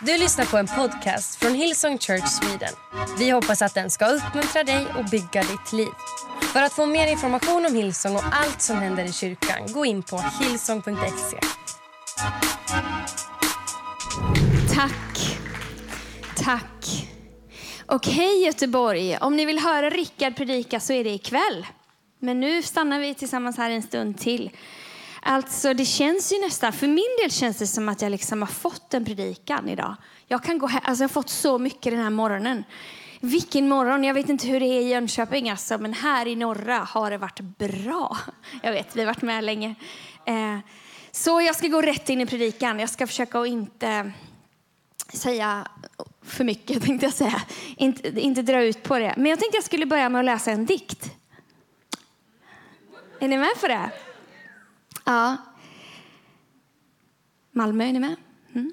Du lyssnar på en podcast från Hillsong Church Sweden. Vi hoppas att den ska uppmuntra dig och bygga ditt liv. För att få mer information om Hillsong och allt som händer i kyrkan, gå in på hillsong.se. Tack. Tack. Och hej Göteborg. Om ni vill höra Rickard predika så är det ikväll. Men nu stannar vi tillsammans här en stund till. Alltså det känns ju nästan, för min del känns det som att jag liksom har fått en predikan idag. Jag kan gå alltså jag har fått så mycket den här morgonen. Vilken morgon! Jag vet inte hur det är i Jönköping alltså, men här i norra har det varit bra. Jag vet, vi har varit med länge. Eh, så jag ska gå rätt in i predikan. Jag ska försöka att inte säga för mycket, tänkte jag säga. Inte, inte dra ut på det. Men jag tänkte jag skulle börja med att läsa en dikt. Är ni med på det? Ja. Malmö, är ni med? Mm.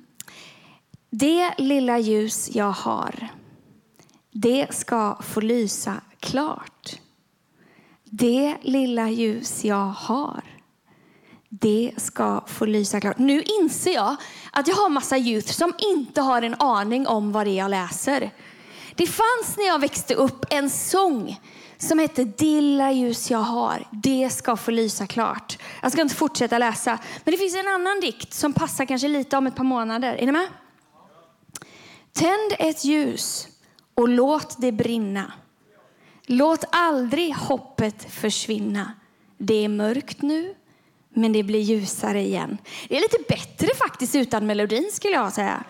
Det lilla ljus jag har, det ska få lysa klart. Det lilla ljus jag har, det ska få lysa klart. Nu inser jag att jag har massa youth som inte har en aning om vad det är jag läser. Det fanns när jag växte upp en sång som heter Dilla ljus jag har, det ska få lysa klart. Jag ska inte fortsätta läsa, men det finns en annan dikt som passar kanske lite om ett par månader. Är ni med? Tänd ett ljus och låt det brinna. Låt aldrig hoppet försvinna. Det är mörkt nu, men det blir ljusare igen. Det är lite bättre faktiskt utan melodin skulle jag säga.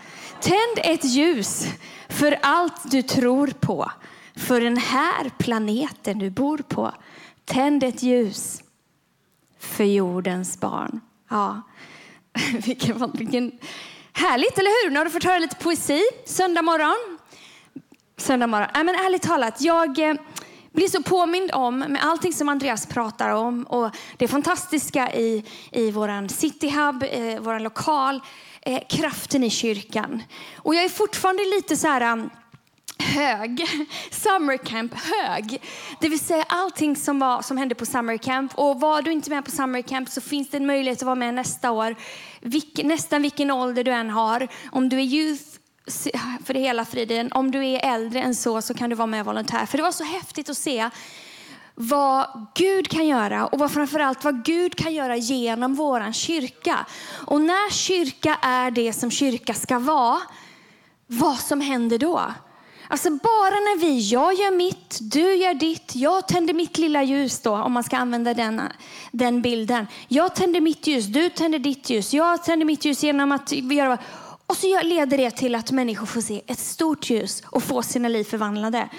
Tänd ett ljus för allt du tror på. För den här planeten du bor på. Tänd ett ljus för jordens barn. Ja, vilken, vilken härligt, eller hur? Nu har du fått höra lite poesi söndag morgon. Söndag morgon. Nej, men ärligt talat, jag eh, blir så påmind om med allting som Andreas pratar om och det fantastiska i, i vår cityhub, eh, lokal, eh, kraften i kyrkan. Och jag är fortfarande lite så här um, hög. Summer camp hög. Det vill säga allting som, var, som hände på summer camp. Och var du inte med på summer camp så finns det en möjlighet att vara med nästa år. Vilk, nästan vilken ålder du än har. Om du är youth för det hela friden. Om du är äldre än så så kan du vara med volontär. För det var så häftigt att se vad Gud kan göra och vad framförallt vad Gud kan göra genom våran kyrka. Och när kyrka är det som kyrka ska vara, vad som händer då? Alltså bara när vi, jag gör mitt, du gör ditt, jag tänder mitt lilla ljus då, om man ska använda den, den bilden. Jag tänder mitt ljus, du tänder ditt ljus, jag tänder mitt ljus genom att göra och så leder det till att människor får se ett stort ljus och få sina liv förvandlade.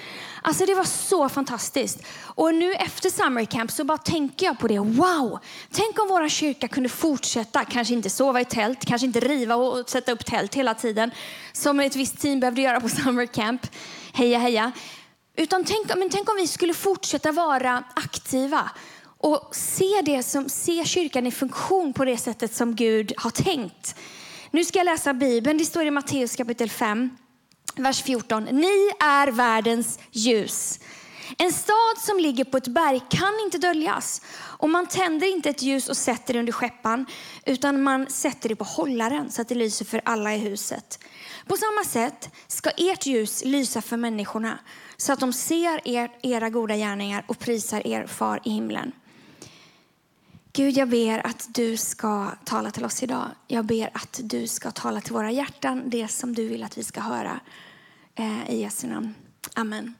Alltså det var så fantastiskt. Och nu efter summer camp så bara tänker jag på det. Wow! Tänk om våra kyrka kunde fortsätta, kanske inte sova i tält, kanske inte riva och sätta upp tält hela tiden. Som ett visst team behövde göra på summer camp. Heja heja. Utan tänk, men tänk om vi skulle fortsätta vara aktiva och se, det som, se kyrkan i funktion på det sättet som Gud har tänkt. Nu ska jag läsa Bibeln. Det står i Matteus kapitel 5, vers 14. Ni är världens ljus. En stad som ligger på ett berg kan inte döljas. Och man tänder inte ett ljus och sätter det under skeppan, utan man sätter det på hållaren så att det lyser för alla i huset. På samma sätt ska ert ljus lysa för människorna, så att de ser er, era goda gärningar och prisar er far i himlen. Gud, jag ber att du ska tala till oss idag. Jag ber att du ska tala till våra hjärtan, det som du vill att vi ska höra. Eh, I Jesu namn. Amen.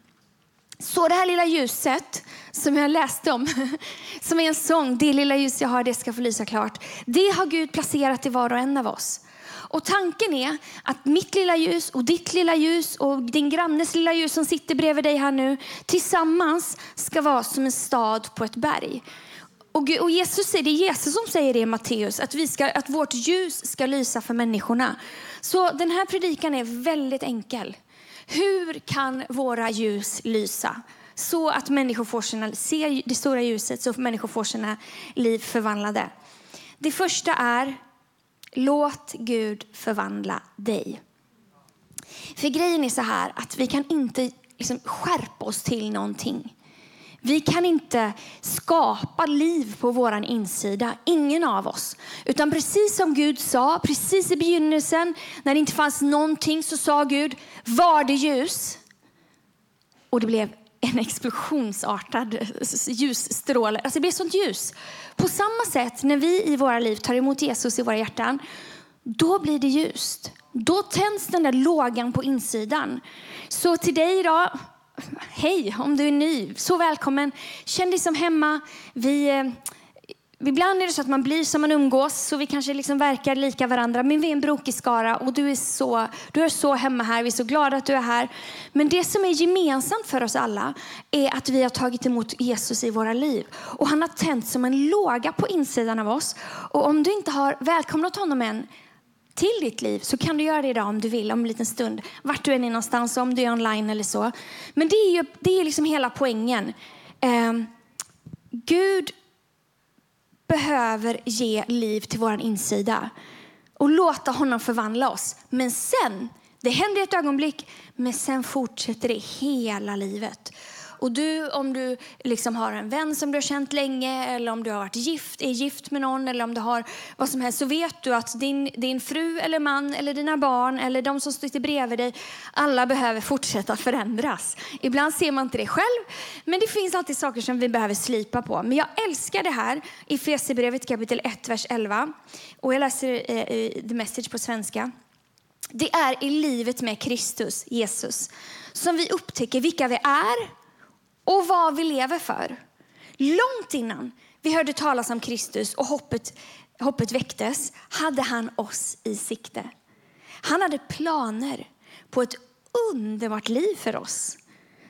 Så det här lilla ljuset som jag läste om, som är en sång, det lilla ljus jag har, det ska få lysa klart. Det har Gud placerat i var och en av oss. Och tanken är att mitt lilla ljus och ditt lilla ljus och din grannes lilla ljus som sitter bredvid dig här nu tillsammans ska vara som en stad på ett berg. Och, och Jesus, det är Jesus som säger det i Matteus, att, vi ska, att vårt ljus ska lysa för människorna. Så den här predikan är väldigt enkel. Hur kan våra ljus lysa? Så att människor får sina, ser det stora ljuset, så att människor får sina liv förvandlade. Det första är, låt Gud förvandla dig. För grejen är så här att vi kan inte liksom skärpa oss till någonting. Vi kan inte skapa liv på vår insida, ingen av oss. Utan precis som Gud sa, precis i begynnelsen, när det inte fanns någonting så sa Gud, var det ljus? Och det blev en explosionsartad ljusstråle. Alltså det blev sånt ljus. På samma sätt när vi i våra liv tar emot Jesus i våra hjärtan, då blir det ljust. Då tänds den där lågan på insidan. Så till dig idag, hej om du är ny, så välkommen. Känn dig som hemma. Vi eh, Ibland är det så att man blir som man umgås, så vi kanske liksom verkar lika varandra. Men vi är en brokig skara och du är, så, du är så hemma här. Vi är så glada att du är här. Men det som är gemensamt för oss alla är att vi har tagit emot Jesus i våra liv. Och han har tänt som en låga på insidan av oss. Och om du inte har välkomnat honom än till ditt liv så kan du göra det idag om du vill, om en liten stund. Vart du än är någonstans, om du är online eller så. Men det är ju det är liksom hela poängen. Eh, Gud behöver ge liv till vår insida och låta honom förvandla oss. Men sen, det händer ett ögonblick, men sen fortsätter det hela livet. Och du, om du liksom har en vän som du har känt länge eller om du har varit gift, är gift med någon eller om du har vad som helst så vet du att din, din fru eller man eller dina barn eller de som sitter bredvid dig, alla behöver fortsätta förändras. Ibland ser man inte det själv, men det finns alltid saker som vi behöver slipa på. Men jag älskar det här i Fesebrevet kapitel 1, vers 11. Och jag läser eh, The Message på svenska. Det är i livet med Kristus, Jesus, som vi upptäcker vilka vi är och vad vi lever för. Långt innan vi hörde talas om Kristus och hoppet, hoppet väcktes hade han oss i sikte. Han hade planer på ett underbart liv för oss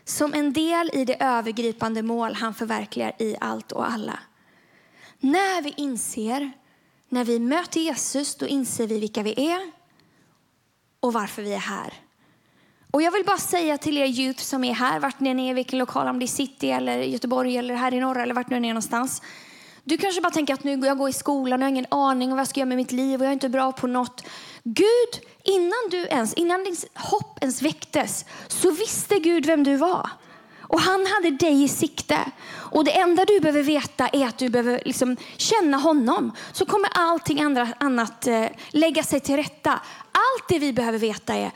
som en del i det övergripande mål han förverkligar i allt och alla. När vi inser, när vi möter Jesus, då inser vi vilka vi är och varför vi är här. Och jag vill bara säga till er youth som är här, vart ni än är, vilken lokal, om det är city eller Göteborg eller här i norra eller vart ni än är någonstans. Du kanske bara tänker att nu jag går i skolan och jag har ingen aning om vad jag ska göra med mitt liv och jag är inte bra på något. Gud, innan du ens, innan din hopp ens väcktes så visste Gud vem du var. Och han hade dig i sikte. Och det enda du behöver veta är att du behöver liksom känna honom. Så kommer allting andra, annat eh, lägga sig till rätta. Allt det vi behöver veta är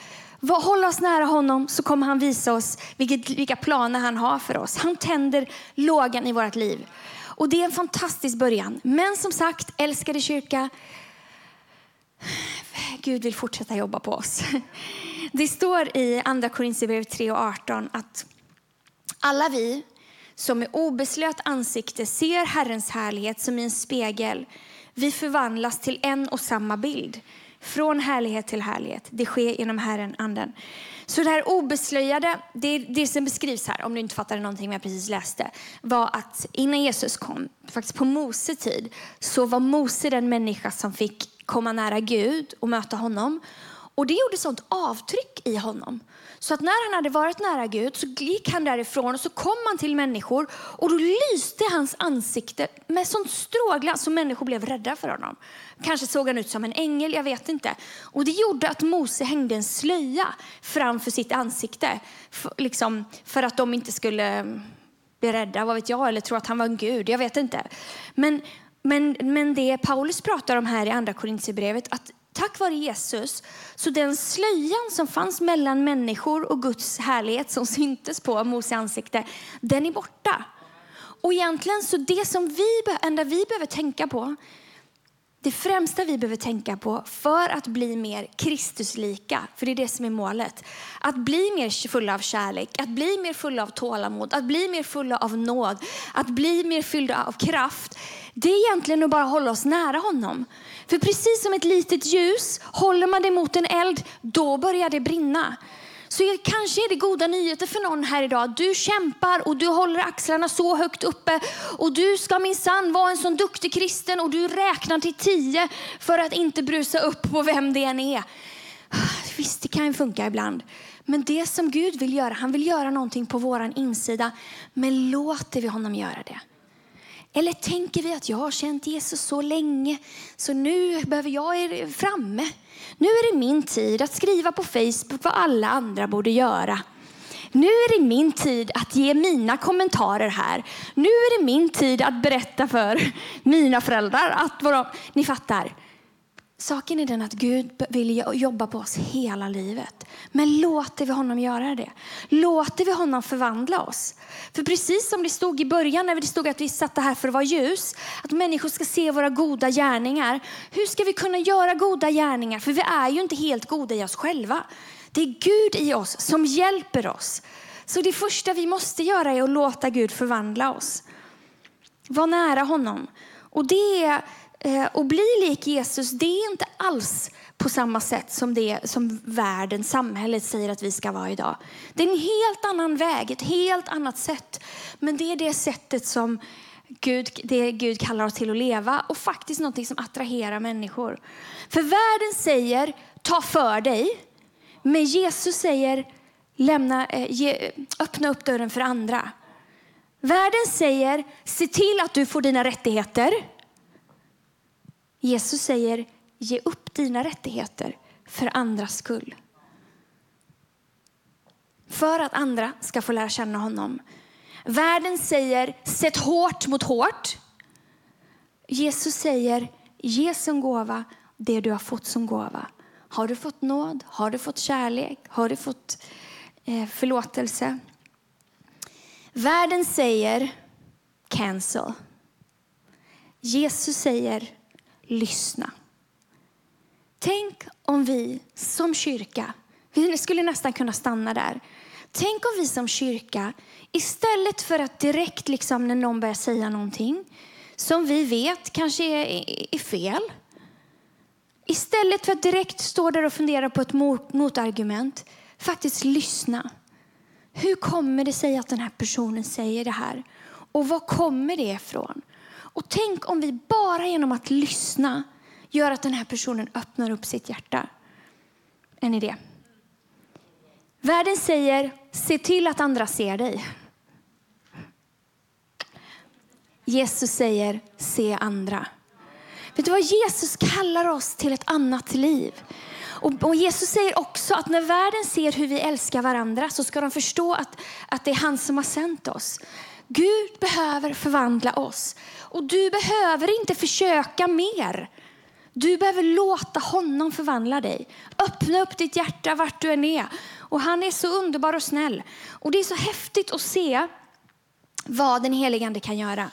Håll oss nära honom så kommer han visa oss vilket, vilka planer han har för oss. Han tänder lågan i vårt liv. Och det är en fantastisk början. Men som sagt, älskade kyrka, Gud vill fortsätta jobba på oss. Det står i andra Korinthierbrevet 3 och 18 att alla vi som med obeslöt ansikte ser Herrens härlighet som i en spegel, vi förvandlas till en och samma bild från härlighet till härlighet. Det sker genom Herren, Anden. Så det här obeslöjade, det, det som beskrivs här, om du inte fattade någonting jag precis läste, var att innan Jesus kom, faktiskt på Mose tid, så var Mose den människa som fick komma nära Gud och möta honom. Och det gjorde sånt avtryck i honom. Så att när han hade varit nära Gud så gick han därifrån och så kom han till människor och då lyste hans ansikte med sånt strålglans så människor blev rädda för honom. Kanske såg han ut som en ängel, jag vet inte. Och det gjorde att Mose hängde en slöja framför sitt ansikte. För, liksom, för att de inte skulle mm, bli rädda, vad vet jag, eller tro att han var en gud, jag vet inte. Men, men, men det Paulus pratar om här i andra Korintierbrevet, att tack vare Jesus, så den slöjan som fanns mellan människor och Guds härlighet som syntes på Mose ansikte, den är borta. Och egentligen så det som vi, enda vi behöver tänka på, det främsta vi behöver tänka på för att bli mer Kristuslika, för det är det som är målet. Att bli mer fulla av kärlek, att bli mer fulla av tålamod, att bli mer fulla av nåd, att bli mer fyllda av kraft. Det är egentligen att bara hålla oss nära honom. För precis som ett litet ljus, håller man det mot en eld, då börjar det brinna. Så kanske är det goda nyheter för någon här idag. Du kämpar och du håller axlarna så högt uppe och du ska minsann vara en sån duktig kristen och du räknar till tio för att inte brusa upp på vem det än är. Visst, det kan ju funka ibland. Men det som Gud vill göra, han vill göra någonting på våran insida. Men låter vi honom göra det? Eller tänker vi att jag har känt Jesus så länge så nu behöver jag er framme. Nu är det min tid att skriva på Facebook vad alla andra borde göra. Nu är det min tid att ge mina kommentarer här. Nu är det min tid att berätta för mina föräldrar att vad de, ni fattar. Saken är den att Gud vill jobba på oss hela livet. Men låter vi honom göra det? Låter vi honom förvandla oss? För precis som det stod i början när det stod att vi satt här för att vara ljus, att människor ska se våra goda gärningar. Hur ska vi kunna göra goda gärningar? För vi är ju inte helt goda i oss själva. Det är Gud i oss som hjälper oss. Så det första vi måste göra är att låta Gud förvandla oss. Var nära honom. Och det är Eh, och bli lik Jesus, det är inte alls på samma sätt som det som världen, samhället säger att vi ska vara idag. Det är en helt annan väg, ett helt annat sätt. Men det är det sättet som Gud, det Gud kallar oss till att leva och faktiskt något som attraherar människor. För världen säger ta för dig, men Jesus säger lämna, eh, ge, öppna upp dörren för andra. Världen säger se till att du får dina rättigheter. Jesus säger ge upp dina rättigheter för andras skull. För att andra ska få lära känna honom. Världen säger sätt hårt mot hårt. Jesus säger ge som gåva det du har fått som gåva. Har du fått nåd? Har du fått kärlek? Har du fått eh, förlåtelse? Världen säger cancel. Jesus säger lyssna. Tänk om vi som kyrka, vi skulle nästan kunna stanna där. Tänk om vi som kyrka, istället för att direkt liksom när någon börjar säga någonting som vi vet kanske är, är fel. Istället för att direkt stå där och fundera på ett motargument, faktiskt lyssna. Hur kommer det sig att den här personen säger det här? Och var kommer det ifrån? Och tänk om vi bara genom att lyssna gör att den här personen öppnar upp sitt hjärta. En idé. Världen säger, se till att andra ser dig. Jesus säger, se andra. Vet du vad? Jesus kallar oss till ett annat liv. Och, och, Jesus säger också att när världen ser hur vi älskar varandra så ska de förstå att, att det är han som har sänt oss. Gud behöver förvandla oss. Och du behöver inte försöka mer. Du behöver låta honom förvandla dig. Öppna upp ditt hjärta vart du än är. Och han är så underbar och snäll. Och det är så häftigt att se vad den helige Ande kan göra.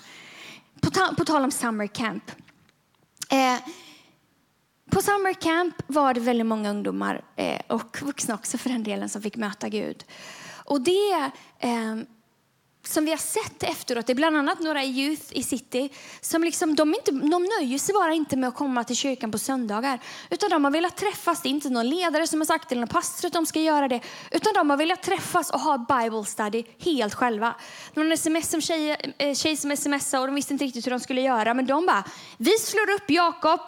På, ta på tal om summer camp. Eh, på summer camp var det väldigt många ungdomar eh, och vuxna också för den delen som fick möta Gud. Och det eh, som vi har sett efteråt, det är bland annat några youth i city som liksom, de, inte, de nöjer sig bara inte med att komma till kyrkan på söndagar. Utan de har velat träffas, det är inte någon ledare som har sagt eller någon pastor att de ska göra det. Utan de har velat träffas och ha Bible study helt själva. Det var en sms som tjej, eh, tjej som smsade och de visste inte riktigt hur de skulle göra. Men de bara, vi slår upp Jakob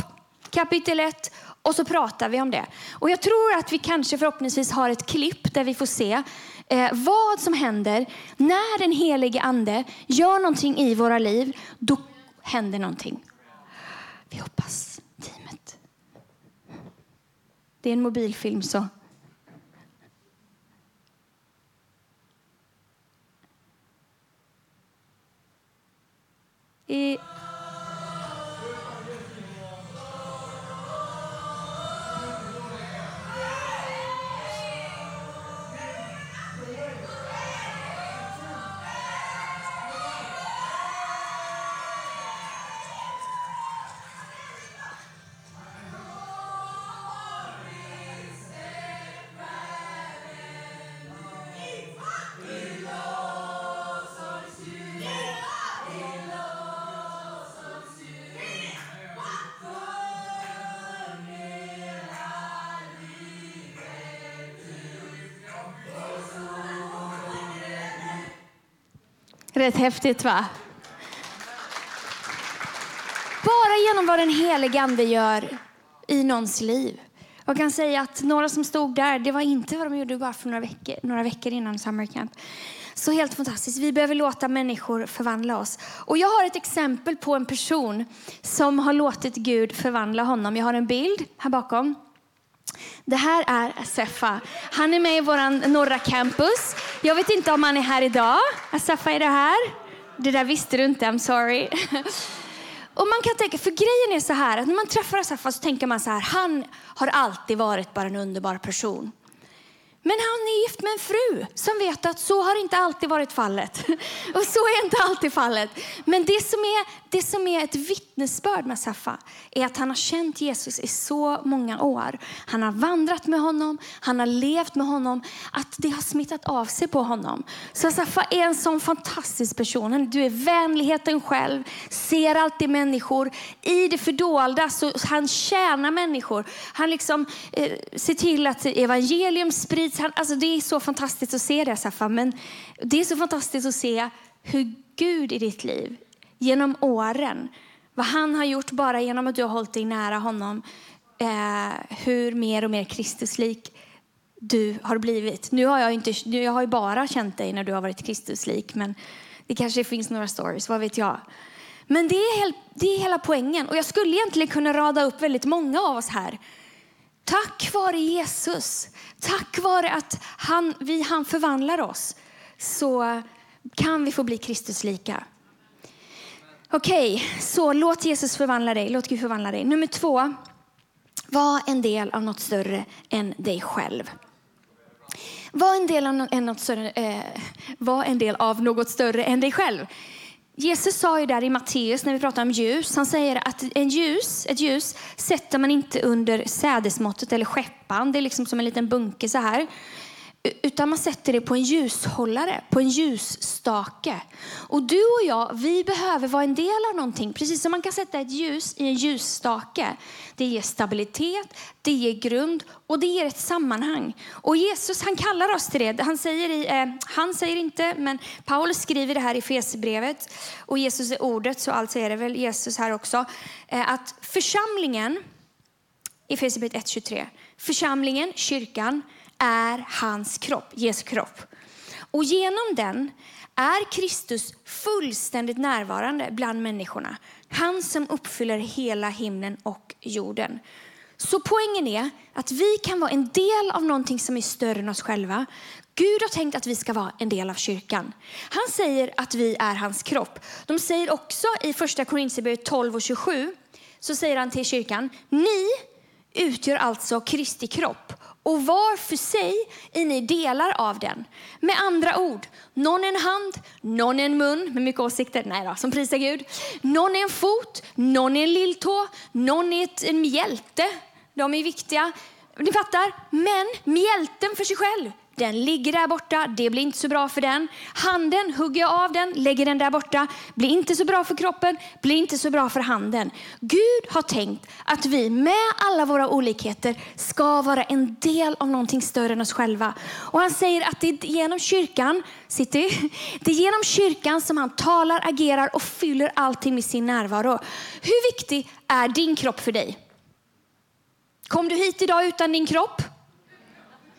kapitel 1 och så pratar vi om det. Och jag tror att vi kanske förhoppningsvis har ett klipp där vi får se eh, vad som händer när den helige ande gör någonting i våra liv. Då händer någonting. Vi hoppas teamet. Det är en mobilfilm så. I Rätt häftigt va? Bara genom vad den helige Ande gör i någons liv. Jag kan säga att några som stod där, det var inte vad de gjorde bara för några veckor, några veckor innan Summer Camp. Så helt fantastiskt. Vi behöver låta människor förvandla oss. Och jag har ett exempel på en person som har låtit Gud förvandla honom. Jag har en bild här bakom. Det här är Sefa. Han är med i vår norra campus. Jag vet inte om han är här idag. Asafa, är du här? Det där visste du inte, I'm sorry. Och man kan tänka, för grejen är så här, att när man träffar Asafa så tänker man så här, han har alltid varit bara en underbar person. Men han är gift med en fru som vet att så har inte alltid varit fallet. Och så är inte alltid fallet. Men det som är, det som är ett vittnesbörd med Saffa är att han har känt Jesus i så många år. Han har vandrat med honom, han har levt med honom, att det har smittat av sig på honom. Så Saffa är en sån fantastisk person. Du är vänligheten själv, ser alltid människor. I det fördolda så han tjänar människor. Han liksom eh, ser till att evangelium sprids han, alltså det är så fantastiskt att se det, Safa. Men det är så fantastiskt att se hur Gud i ditt liv, genom åren, vad han har gjort bara genom att du har hållit dig nära honom, eh, hur mer och mer Kristuslik du har blivit. Nu har jag, inte, jag har ju bara känt dig när du har varit Kristuslik, men det kanske finns några stories, vad vet jag. Men det är, helt, det är hela poängen. Och jag skulle egentligen kunna rada upp väldigt många av oss här Tack vare Jesus, tack vare att han, vi, han förvandlar oss, så kan vi få bli Kristuslika. Okej, okay, så låt Jesus förvandla dig. Låt Gud förvandla dig. Nummer två, var en del av något större än dig själv. Var en del av något större, eh, var en del av något större än dig själv. Jesus sa ju där i Matteus när vi pratar om ljus, han säger att en ljus, ett ljus sätter man inte under sädesmåttet eller skeppan, det är liksom som en liten bunke så här. Utan man sätter det på en ljushållare, på en ljusstake. Och du och jag, vi behöver vara en del av någonting. Precis som man kan sätta ett ljus i en ljusstake. Det ger stabilitet, det ger grund och det ger ett sammanhang. Och Jesus han kallar oss till det. Han säger, i, eh, han säger inte, men Paulus skriver det här i Fesebrevet. Och Jesus är ordet, så alltså är det väl Jesus här också. Eh, att församlingen, i Fesebrevet 1.23, församlingen, kyrkan, är hans kropp, Jesu kropp. Och genom den är Kristus fullständigt närvarande bland människorna. Han som uppfyller hela himlen och jorden. Så poängen är att vi kan vara en del av någonting som är större än oss själva. Gud har tänkt att vi ska vara en del av kyrkan. Han säger att vi är hans kropp. De säger också i första Korinthierbrevet 12 och 27 så säger han till kyrkan, ni utgör alltså Kristi kropp och var för sig är ni delar av den. Med andra ord, någon är en hand, någon är en mun med mycket åsikter, nej då, som prisar Gud. Någon är en fot, någon är en lilltå, någon är ett, en mjälte. De är viktiga. Ni fattar? Men mjälten för sig själv den ligger där borta, det blir inte så bra för den. Handen, hugger jag av den, lägger den där borta, blir inte så bra för kroppen, blir inte så bra för handen. Gud har tänkt att vi med alla våra olikheter ska vara en del av någonting större än oss själva. Och han säger att det är genom kyrkan, City, det är genom kyrkan som han talar, agerar och fyller allting med sin närvaro. Hur viktig är din kropp för dig? Kom du hit idag utan din kropp?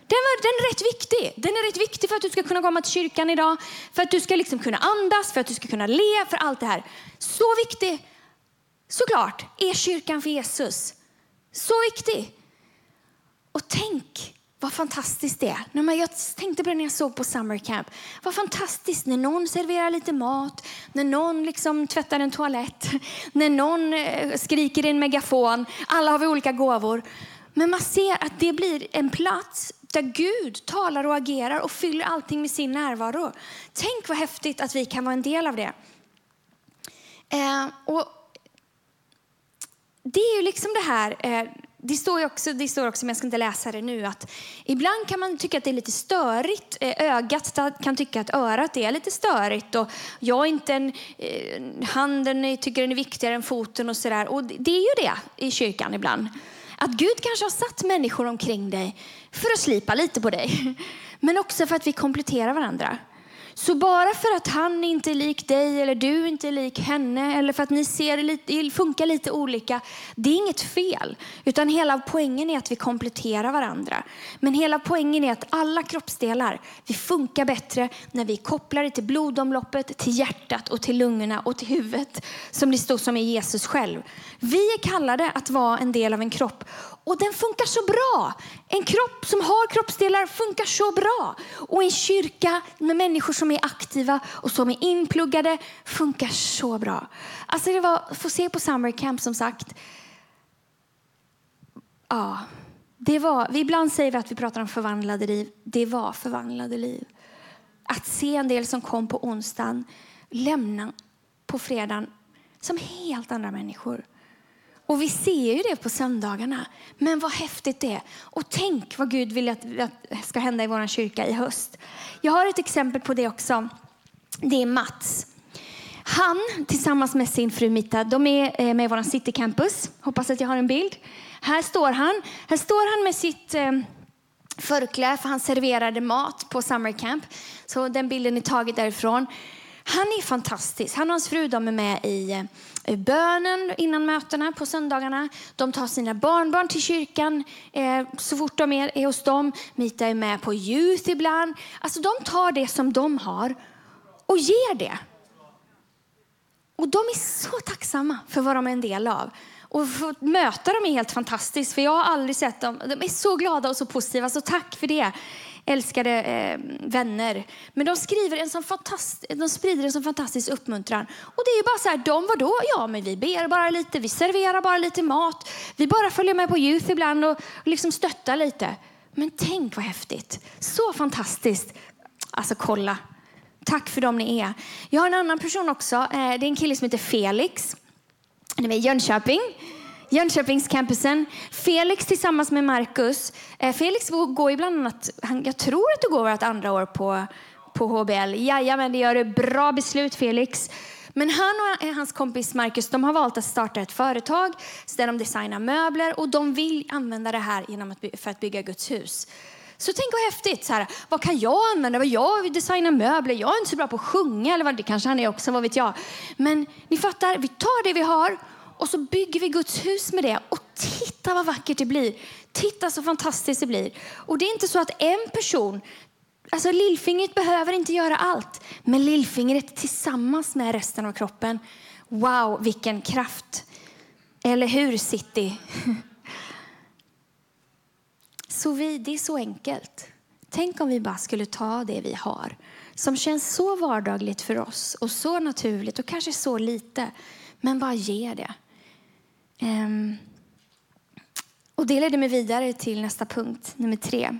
Den, var, den är rätt viktig. Den är rätt viktig för att du ska kunna komma till kyrkan idag, för att du ska liksom kunna andas, för att du ska kunna le, för allt det här. Så viktig, såklart, är kyrkan för Jesus. Så viktig. Och tänk vad fantastiskt det är. Jag tänkte på det när jag såg på Summer Camp. Vad fantastiskt när någon serverar lite mat, när någon liksom tvättar en toalett, när någon eh, skriker i en megafon. Alla har vi olika gåvor. Men man ser att det blir en plats där Gud talar och agerar och fyller allting med sin närvaro. Tänk vad häftigt att vi kan vara en del av det. Eh, och det är ju liksom det här, eh, det står också, det står också, men jag ska inte läsa det nu, att ibland kan man tycka att det är lite störigt. Eh, ögat kan tycka att örat är lite störigt och jag är inte en, eh, handen tycker den är viktigare än foten och sådär. Och det är ju det i kyrkan ibland. Att Gud kanske har satt människor omkring dig för att slipa lite på dig. Men också för att vi kompletterar varandra. Så bara för att han inte är lik dig eller du inte är lik henne eller för att ni ser lite, funkar lite olika, det är inget fel. Utan hela poängen är att vi kompletterar varandra. Men hela poängen är att alla kroppsdelar, vi funkar bättre när vi kopplar det till blodomloppet, till hjärtat och till lungorna och till huvudet som det står som i Jesus själv. Vi är kallade att vara en del av en kropp och den funkar så bra. En kropp som har kroppsdelar funkar så bra. Och en kyrka med människor som som är aktiva och som är inpluggade funkar så bra. Alltså det var, få se på Summer Camp som sagt. Ja, det var, ibland säger vi att vi pratar om förvandlade liv. Det var förvandlade liv. Att se en del som kom på onsdagen lämna på fredagen som helt andra människor. Och vi ser ju det på söndagarna. Men vad häftigt det är. Och tänk vad Gud vill att, att ska hända i vår kyrka i höst. Jag har ett exempel på det också. Det är Mats. Han tillsammans med sin fru Mita, de är eh, med i vår City Campus. Hoppas att jag har en bild. Här står han. Här står han med sitt eh, förkläde för han serverade mat på Summer Camp. Så den bilden är tagen därifrån. Han är fantastisk. Han och hans fru de är med i eh, Eh, bönen innan mötena på söndagarna. De tar sina barnbarn till kyrkan eh, så fort de är, är hos dem. Mita är med på youth ibland. Alltså de tar det som de har och ger det. Och de är så tacksamma för vad de är en del av. Och få möta dem är helt fantastiskt, för jag har aldrig sett dem. De är så glada och så positiva, så tack för det älskade eh, vänner. Men de, skriver en sån fantast, de sprider en sån fantastisk uppmuntran. Och det är bara så här, de var då? Ja, men vi ber bara lite, vi serverar bara lite mat. Vi bara följer med på youth ibland och, och liksom stöttar lite. Men tänk vad häftigt. Så fantastiskt. Alltså kolla. Tack för dem ni är. Jag har en annan person också. Eh, det är en kille som heter Felix. Han är med i Jönköping. Jönköpingscampusen. Felix tillsammans med Marcus. Eh, Felix går ibland annat, jag tror att du går vårt andra år på, på HBL. Jajamän, det gör du. Bra beslut Felix. Men han och eh, hans kompis Marcus de har valt att starta ett företag där de designar möbler och de vill använda det här genom att, för att bygga Guds hus. Så tänk vad häftigt. Så här, vad kan jag använda? Jag vill designa möbler. Jag är inte så bra på att sjunga. Eller vad, det kanske han är också, vad vet jag. Men ni fattar, vi tar det vi har och så bygger vi Guds hus med det. Och titta vad vackert det blir. Titta så fantastiskt det blir. Och det är inte så att en person, alltså lillfingret behöver inte göra allt. Men lillfingret tillsammans med resten av kroppen. Wow, vilken kraft. Eller hur City? Så vi, det är så enkelt. Tänk om vi bara skulle ta det vi har som känns så vardagligt för oss och så naturligt och kanske så lite, men bara ge det. Um, och det leder mig vidare till nästa punkt, nummer tre.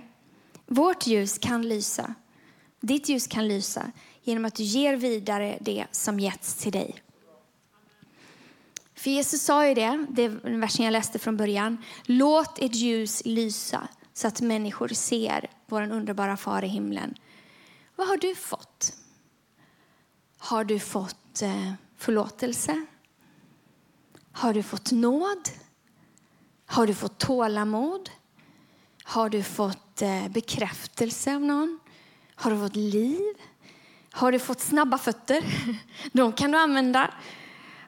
Vårt ljus kan lysa. Ditt ljus kan lysa genom att du ger vidare det som getts till dig. För Jesus sa ju det, det är versen jag läste från början. Låt ert ljus lysa så att människor ser vår underbara far i himlen. Vad har du fått? Har du fått eh, förlåtelse? Har du fått nåd? Har du fått tålamod? Har du fått eh, bekräftelse av någon? Har du fått liv? Har du fått snabba fötter? De kan du använda.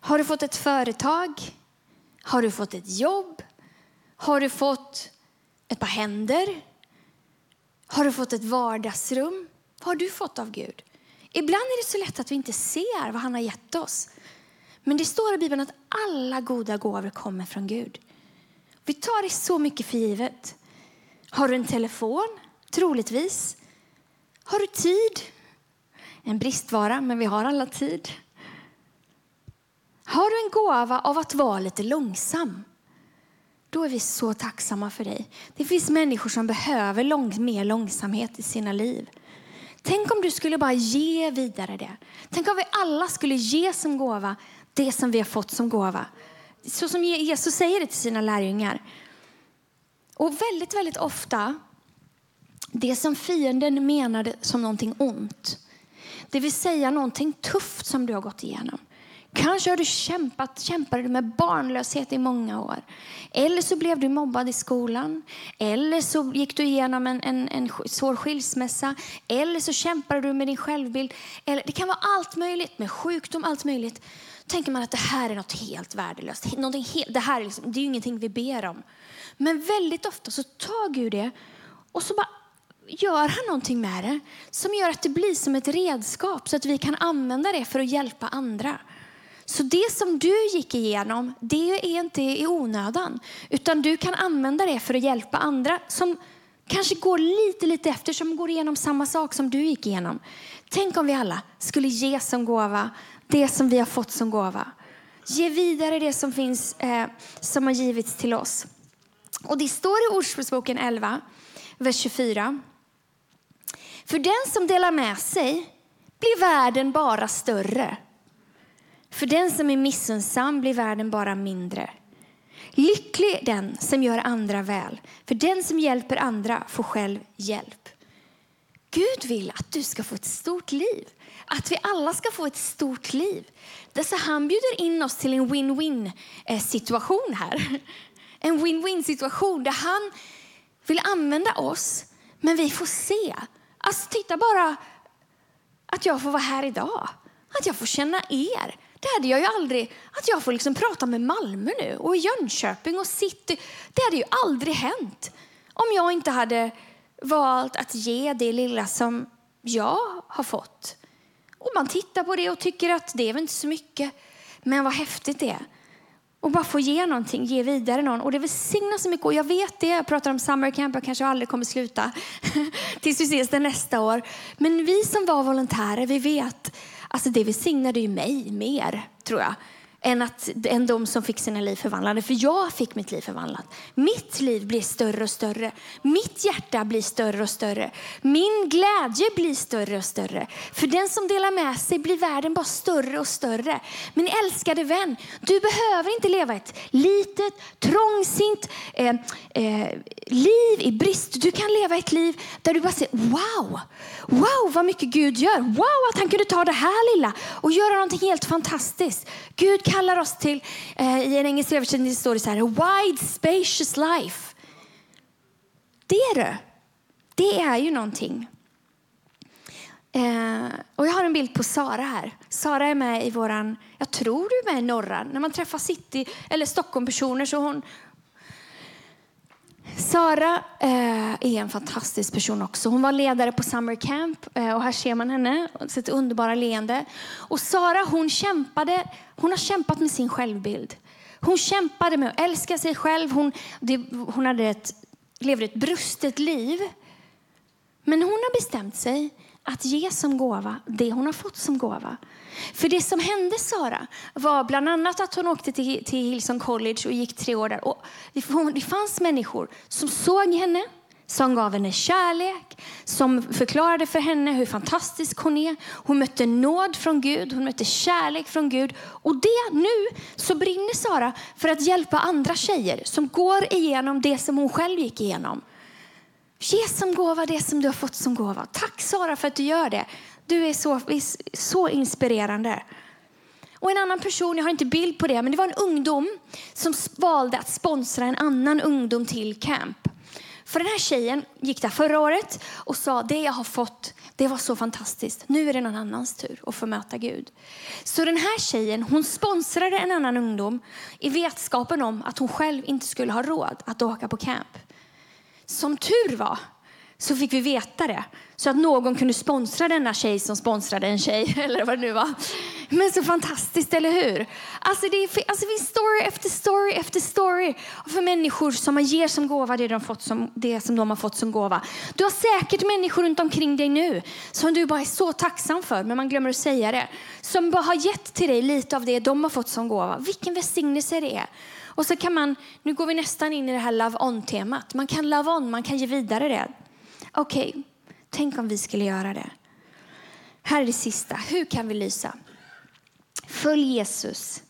Har du fått ett företag? Har du fått ett jobb? Har du fått ett par händer? Har du fått ett vardagsrum? Vad har du fått av Gud? Ibland är det så lätt att vi inte ser vad han har gett oss. Men det står i Bibeln att alla goda gåvor kommer från Gud. Vi tar det så mycket för givet. Har du en telefon? Troligtvis. Har du tid? En bristvara, men vi har alla tid. Har du en gåva av att vara lite långsam? Då är vi så tacksamma för dig. Det finns människor som behöver långt, mer långsamhet i sina liv. Tänk om du skulle bara ge vidare det. Tänk om vi alla skulle ge som gåva det som vi har fått som gåva. Så som Jesus säger det till sina lärjungar. Och väldigt, väldigt ofta, det som fienden menade som någonting ont, det vill säga någonting tufft som du har gått igenom, Kanske har du kämpat, kämpade du med barnlöshet i många år. Eller så blev du mobbad i skolan. Eller så gick du igenom en, en, en svår skilsmässa. Eller så kämpade du med din självbild. Eller, det kan vara allt möjligt, med sjukdom, allt möjligt. Då tänker man att det här är något helt värdelöst. helt, det här är, liksom, det är ju ingenting vi ber om. Men väldigt ofta så tar Gud det och så bara gör han någonting med det som gör att det blir som ett redskap så att vi kan använda det för att hjälpa andra. Så det som du gick igenom, det är inte i onödan. Utan du kan använda det för att hjälpa andra som kanske går lite, lite efter, som går igenom samma sak som du gick igenom. Tänk om vi alla skulle ge som gåva det som vi har fått som gåva. Ge vidare det som finns, eh, som har givits till oss. Och det står i Ordspråksboken 11, vers 24. För den som delar med sig blir världen bara större. För den som är missunnsam blir världen bara mindre. Lycklig den som gör andra väl, för den som hjälper andra får själv hjälp. Gud vill att du ska få ett stort liv, att vi alla ska få ett stort liv. Så han bjuder in oss till en win-win eh, situation här. En win-win situation där han vill använda oss, men vi får se. Alltså titta bara att jag får vara här idag, att jag får känna er. Det hade jag ju aldrig, att jag får liksom prata med Malmö nu och Jönköping och city. Det hade ju aldrig hänt om jag inte hade valt att ge det lilla som jag har fått. Och man tittar på det och tycker att det är väl inte så mycket. Men vad häftigt det är. Och bara få ge någonting, ge vidare någon. Och det välsignar så mycket. Och jag vet det, jag pratar om summer camp, jag kanske aldrig kommer sluta tills vi ses det nästa år. Men vi som var volontärer, vi vet Alltså det välsignade ju mig mer, tror jag än, att, än de som fick sina liv förvandlade. För jag fick mitt liv förvandlat. Mitt liv blir större och större. Mitt hjärta blir större och större. Min glädje blir större och större. För den som delar med sig blir världen bara större och större. Min älskade vän, du behöver inte leva ett litet, trångsint eh, eh, liv i brist. Du kan leva ett liv där du bara säger wow, wow vad mycket Gud gör. Wow att han kunde ta det här lilla och göra någonting helt fantastiskt. Gud kallar oss till, eh, i en engelsk översättning står det så här, a wide spacious life. Det är det. Det är ju någonting. Eh, och jag har en bild på Sara här. Sara är med i våran, jag tror du är med i Norra. När man träffar city eller Stockholm-personer så hon, Sara eh, är en fantastisk person också. Hon var ledare på Summer Camp eh, och här ser man henne, sitt underbara leende. Och Sara hon kämpade, hon har kämpat med sin självbild. Hon kämpade med att älska sig själv. Hon, det, hon hade ett, levde ett brustet liv. Men hon har bestämt sig att ge som gåva det hon har fått som gåva. För det som hände Sara var bland annat att hon åkte till, till Hillsong College och gick tre år där. Och det fanns människor som såg henne, som gav henne kärlek, som förklarade för henne hur fantastisk hon är. Hon mötte nåd från Gud, hon mötte kärlek från Gud. Och det nu så brinner Sara för att hjälpa andra tjejer som går igenom det som hon själv gick igenom. Ge som gåva det som du har fått som gåva. Tack Sara för att du gör det. Du är så, så inspirerande. Och en annan person, jag har inte bild på det, men det var en ungdom som valde att sponsra en annan ungdom till camp. För den här tjejen gick där förra året och sa det jag har fått, det var så fantastiskt. Nu är det någon annans tur att få möta Gud. Så den här tjejen, hon sponsrade en annan ungdom i vetskapen om att hon själv inte skulle ha råd att åka på camp. Som tur var så fick vi veta det. Så att någon kunde sponsra denna tjej som sponsrade en tjej. Eller vad det nu var. Men så fantastiskt, eller hur? Alltså det, är, alltså det finns story efter story efter story. För människor som man ger som gåva det de, fått som, det som de har fått som gåva. Du har säkert människor runt omkring dig nu som du bara är så tacksam för, men man glömmer att säga det. Som bara har gett till dig lite av det de har fått som gåva. Vilken välsignelse det är. Och så kan man, nu går vi nästan in i det här love on-temat. Man kan love on, man kan ge vidare det. Okej, okay. tänk om vi skulle göra det. Här är det sista. Hur kan vi lysa? Följ Jesus.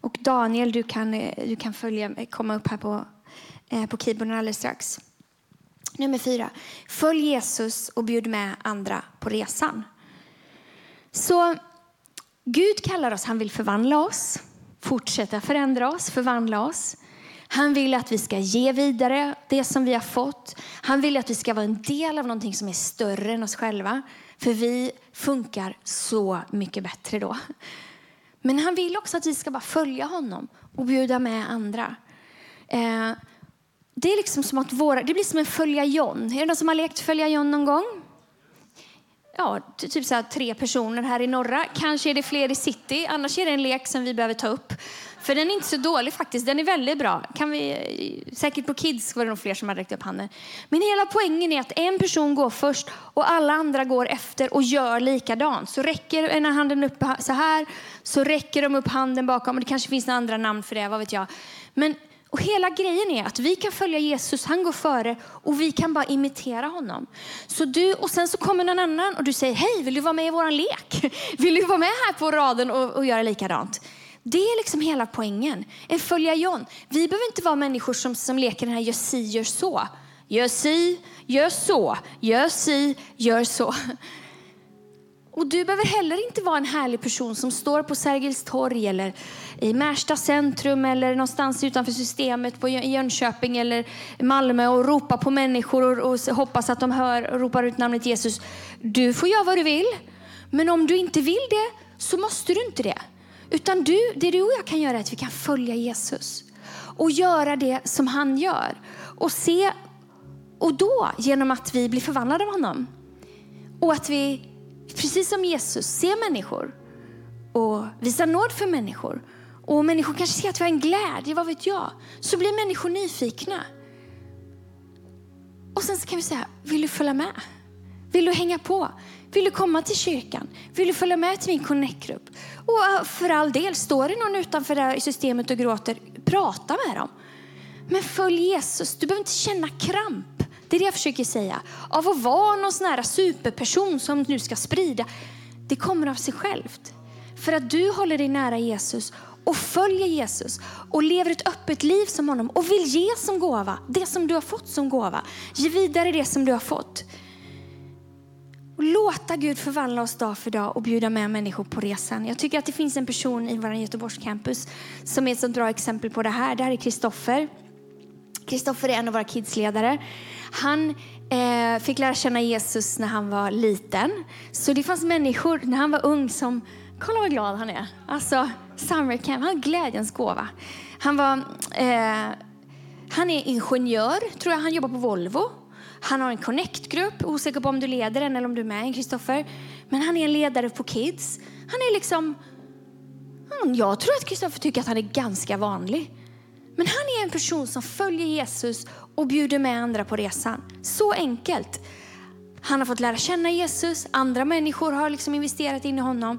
Och Daniel, du kan, eh, du kan följa, komma upp här på, eh, på keyboarden alldeles strax. Nummer fyra. Följ Jesus och bjud med andra på resan. Så Gud kallar oss, han vill förvandla oss, fortsätta förändra oss, förvandla oss. Han vill att vi ska ge vidare det som vi har fått. Han vill att vi ska vara en del av någonting som är större än oss själva. För vi funkar så mycket bättre då. Men han vill också att vi ska bara följa honom och bjuda med andra. Eh, det är liksom som att våra, det blir som en följa John. Är det någon som har lekt följa John någon gång? Ja, typ så tre personer här i norra. Kanske är det fler i city. Annars är det en lek som vi behöver ta upp. För den är inte så dålig faktiskt. Den är väldigt bra. Kan vi, eh, säkert på Kids var det nog fler som hade räckt upp handen. Men hela poängen är att en person går först och alla andra går efter och gör likadant. Så räcker ena handen upp så här, så räcker de upp handen bakom. Och det kanske finns några andra namn för det, vad vet jag. Men och hela grejen är att vi kan följa Jesus, han går före och vi kan bara imitera honom. Så du, och sen så kommer någon annan och du säger, hej vill du vara med i våran lek? Vill du vara med här på raden och, och göra likadant? Det är liksom hela poängen. En följa John. Vi behöver inte vara människor som, som leker den här gör si, gör så. Gör si, gör så. Gör si, gör så. Och du behöver heller inte vara en härlig person som står på Sergels torg eller i Märsta centrum eller någonstans utanför systemet på Jönköping eller Malmö och ropar på människor och, hoppas att de hör och ropar ut namnet Jesus. Du får göra vad du vill. Men om du inte vill det så måste du inte det. Utan du, det du och jag kan göra är att vi kan följa Jesus och göra det som han gör. Och se, och då genom att vi blir förvandlade av honom och att vi, precis som Jesus, ser människor och visar nåd för människor och människor kanske ser att vi har en glädje, vad vet jag, så blir människor nyfikna. Och sen kan vi säga, vill du följa med? Vill du hänga på? Vill du komma till kyrkan? Vill du följa med till min connect-grupp? Och eh, för all del, står det någon utanför det här systemet och gråter, prata med dem. Men följ Jesus. Du behöver inte känna kramp. Det är det jag försöker säga. Av att vara någon sån här superperson som du ska sprida. Det kommer av sig självt. För att du håller dig nära Jesus och följer Jesus och lever ett öppet liv som honom och vill ge som gåva det som du har fått som gåva. Ge vidare det som du har fått. Och låta Gud förvandla oss dag för dag och bjuda med människor på resan. Jag tycker att det finns en person i vår Göteborgs campus som är ett bra exempel på det här. Det här är Kristoffer. Kristoffer är en av våra kidsledare. Han eh, fick lära känna Jesus när han var liten. Så det fanns människor när han var ung som, kolla vad glad han är. Alltså, summer camp, han har glädjens gåva. Han var, eh, han är ingenjör, tror jag. Han jobbar på Volvo. Han har en connect-grupp, osäker på om du leder den eller om du är med Kristoffer. Men han är en ledare på Kids. Han är liksom, mm, jag tror att Kristoffer tycker att han är ganska vanlig. Men han är en person som följer Jesus och bjuder med andra på resan. Så enkelt. Han har fått lära känna Jesus, andra människor har liksom investerat in i honom.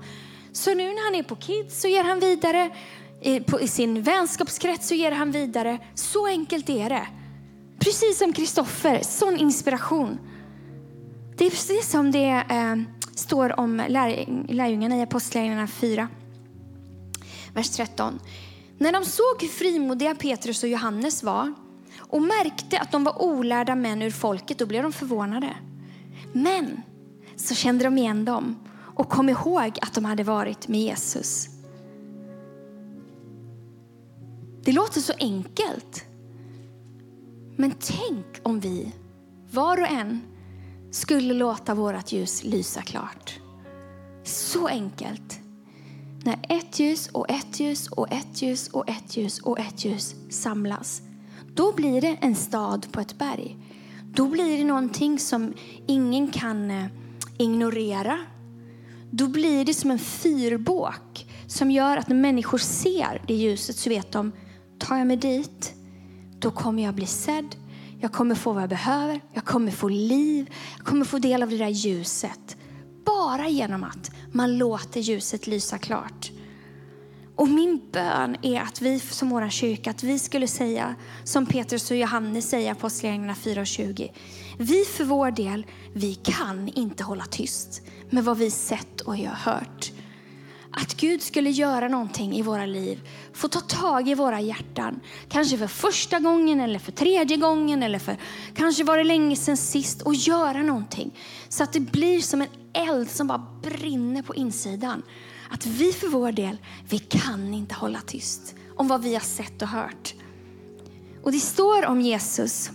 Så nu när han är på Kids så ger han vidare, i sin vänskapskrets så ger han vidare. Så enkelt är det. Precis som Kristoffer, sån inspiration. Det är precis som det eh, står om lär, lärjungarna i Apostlagärningarna 4, vers 13. När de såg hur frimodiga Petrus och Johannes var och märkte att de var olärda män ur folket, då blev de förvånade. Men så kände de igen dem och kom ihåg att de hade varit med Jesus. Det låter så enkelt. Men tänk om vi, var och en, skulle låta vårt ljus lysa klart. Så enkelt. När ett ljus och ett ljus och ett ljus och ett ljus och ett ljus samlas, då blir det en stad på ett berg. Då blir det någonting som ingen kan eh, ignorera. Då blir det som en fyrbåk som gör att när människor ser det ljuset så vet de, tar jag mig dit då kommer jag bli sedd. Jag kommer få vad jag behöver. Jag kommer få liv. Jag kommer få del av det där ljuset. Bara genom att man låter ljuset lysa klart. Och min bön är att vi som vår kyrka, att vi skulle säga som Petrus och Johannes säger i Apostlagärningarna 4.20. Vi för vår del, vi kan inte hålla tyst med vad vi sett och hört. Att Gud skulle göra någonting i våra liv, få ta tag i våra hjärtan. Kanske för första gången eller för tredje gången eller för kanske var det länge sedan sist och göra någonting. Så att det blir som en eld som bara brinner på insidan. att vi för vår del, vi kan inte hålla tyst om vad vi har sett och hört. Och det står om Jesus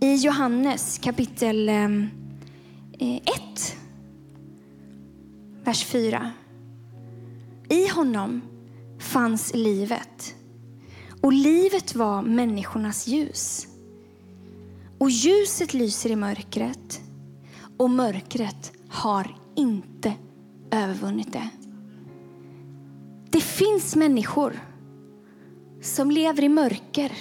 i Johannes kapitel 1, eh, vers 4. I honom fanns livet och livet var människornas ljus. Och ljuset lyser i mörkret och mörkret har inte övervunnit det. Det finns människor som lever i mörker.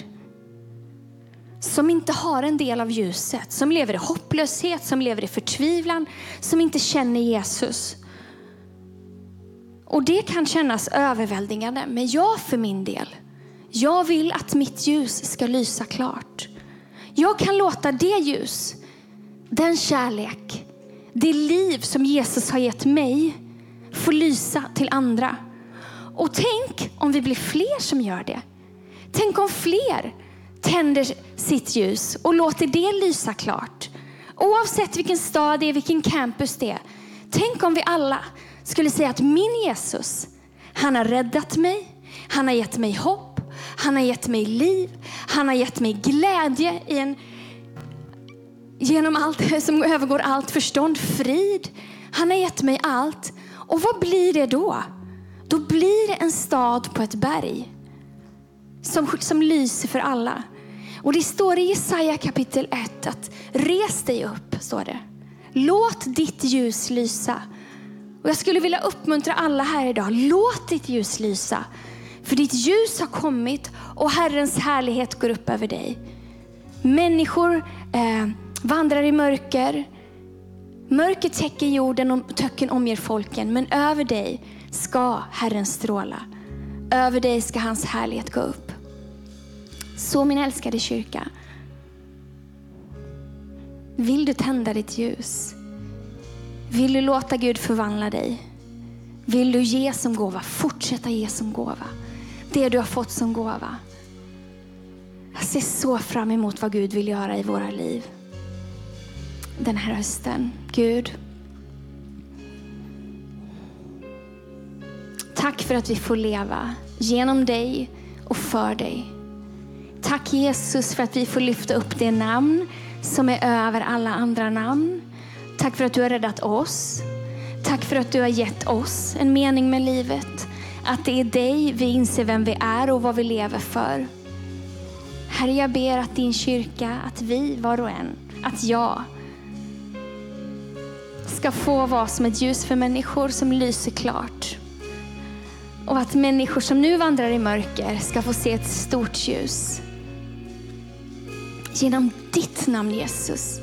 Som inte har en del av ljuset, som lever i hopplöshet, som lever i förtvivlan, som inte känner Jesus. Och det kan kännas överväldigande, men jag för min del, jag vill att mitt ljus ska lysa klart. Jag kan låta det ljus, den kärlek, det liv som Jesus har gett mig få lysa till andra. Och tänk om vi blir fler som gör det. Tänk om fler tänder sitt ljus och låter det lysa klart. Oavsett vilken stad det är, vilken campus det är. Tänk om vi alla skulle säga att min Jesus, han har räddat mig, han har gett mig hopp, han har gett mig liv, han har gett mig glädje i en, genom allt som övergår allt förstånd, frid. Han har gett mig allt. Och vad blir det då? Då blir det en stad på ett berg som, som lyser för alla. Och det står i Jesaja kapitel 1 att res dig upp, står det. Låt ditt ljus lysa. Och jag skulle vilja uppmuntra alla här idag, låt ditt ljus lysa. För ditt ljus har kommit och Herrens härlighet går upp över dig. Människor eh, vandrar i mörker. Mörker täcker jorden och töcken omger folken. Men över dig ska Herren stråla. Över dig ska hans härlighet gå upp. Så min älskade kyrka. Vill du tända ditt ljus? Vill du låta Gud förvandla dig? Vill du ge som gåva? Fortsätta ge som gåva. Det du har fått som gåva. Jag ser så fram emot vad Gud vill göra i våra liv den här hösten. Gud, tack för att vi får leva genom dig och för dig. Tack Jesus för att vi får lyfta upp det namn som är över alla andra namn. Tack för att du har räddat oss. Tack för att du har gett oss en mening med livet. Att det är dig vi inser vem vi är och vad vi lever för. Herre, jag ber att din kyrka, att vi var och en, att jag ska få vara som ett ljus för människor som lyser klart. Och att människor som nu vandrar i mörker ska få se ett stort ljus. Genom ditt namn Jesus.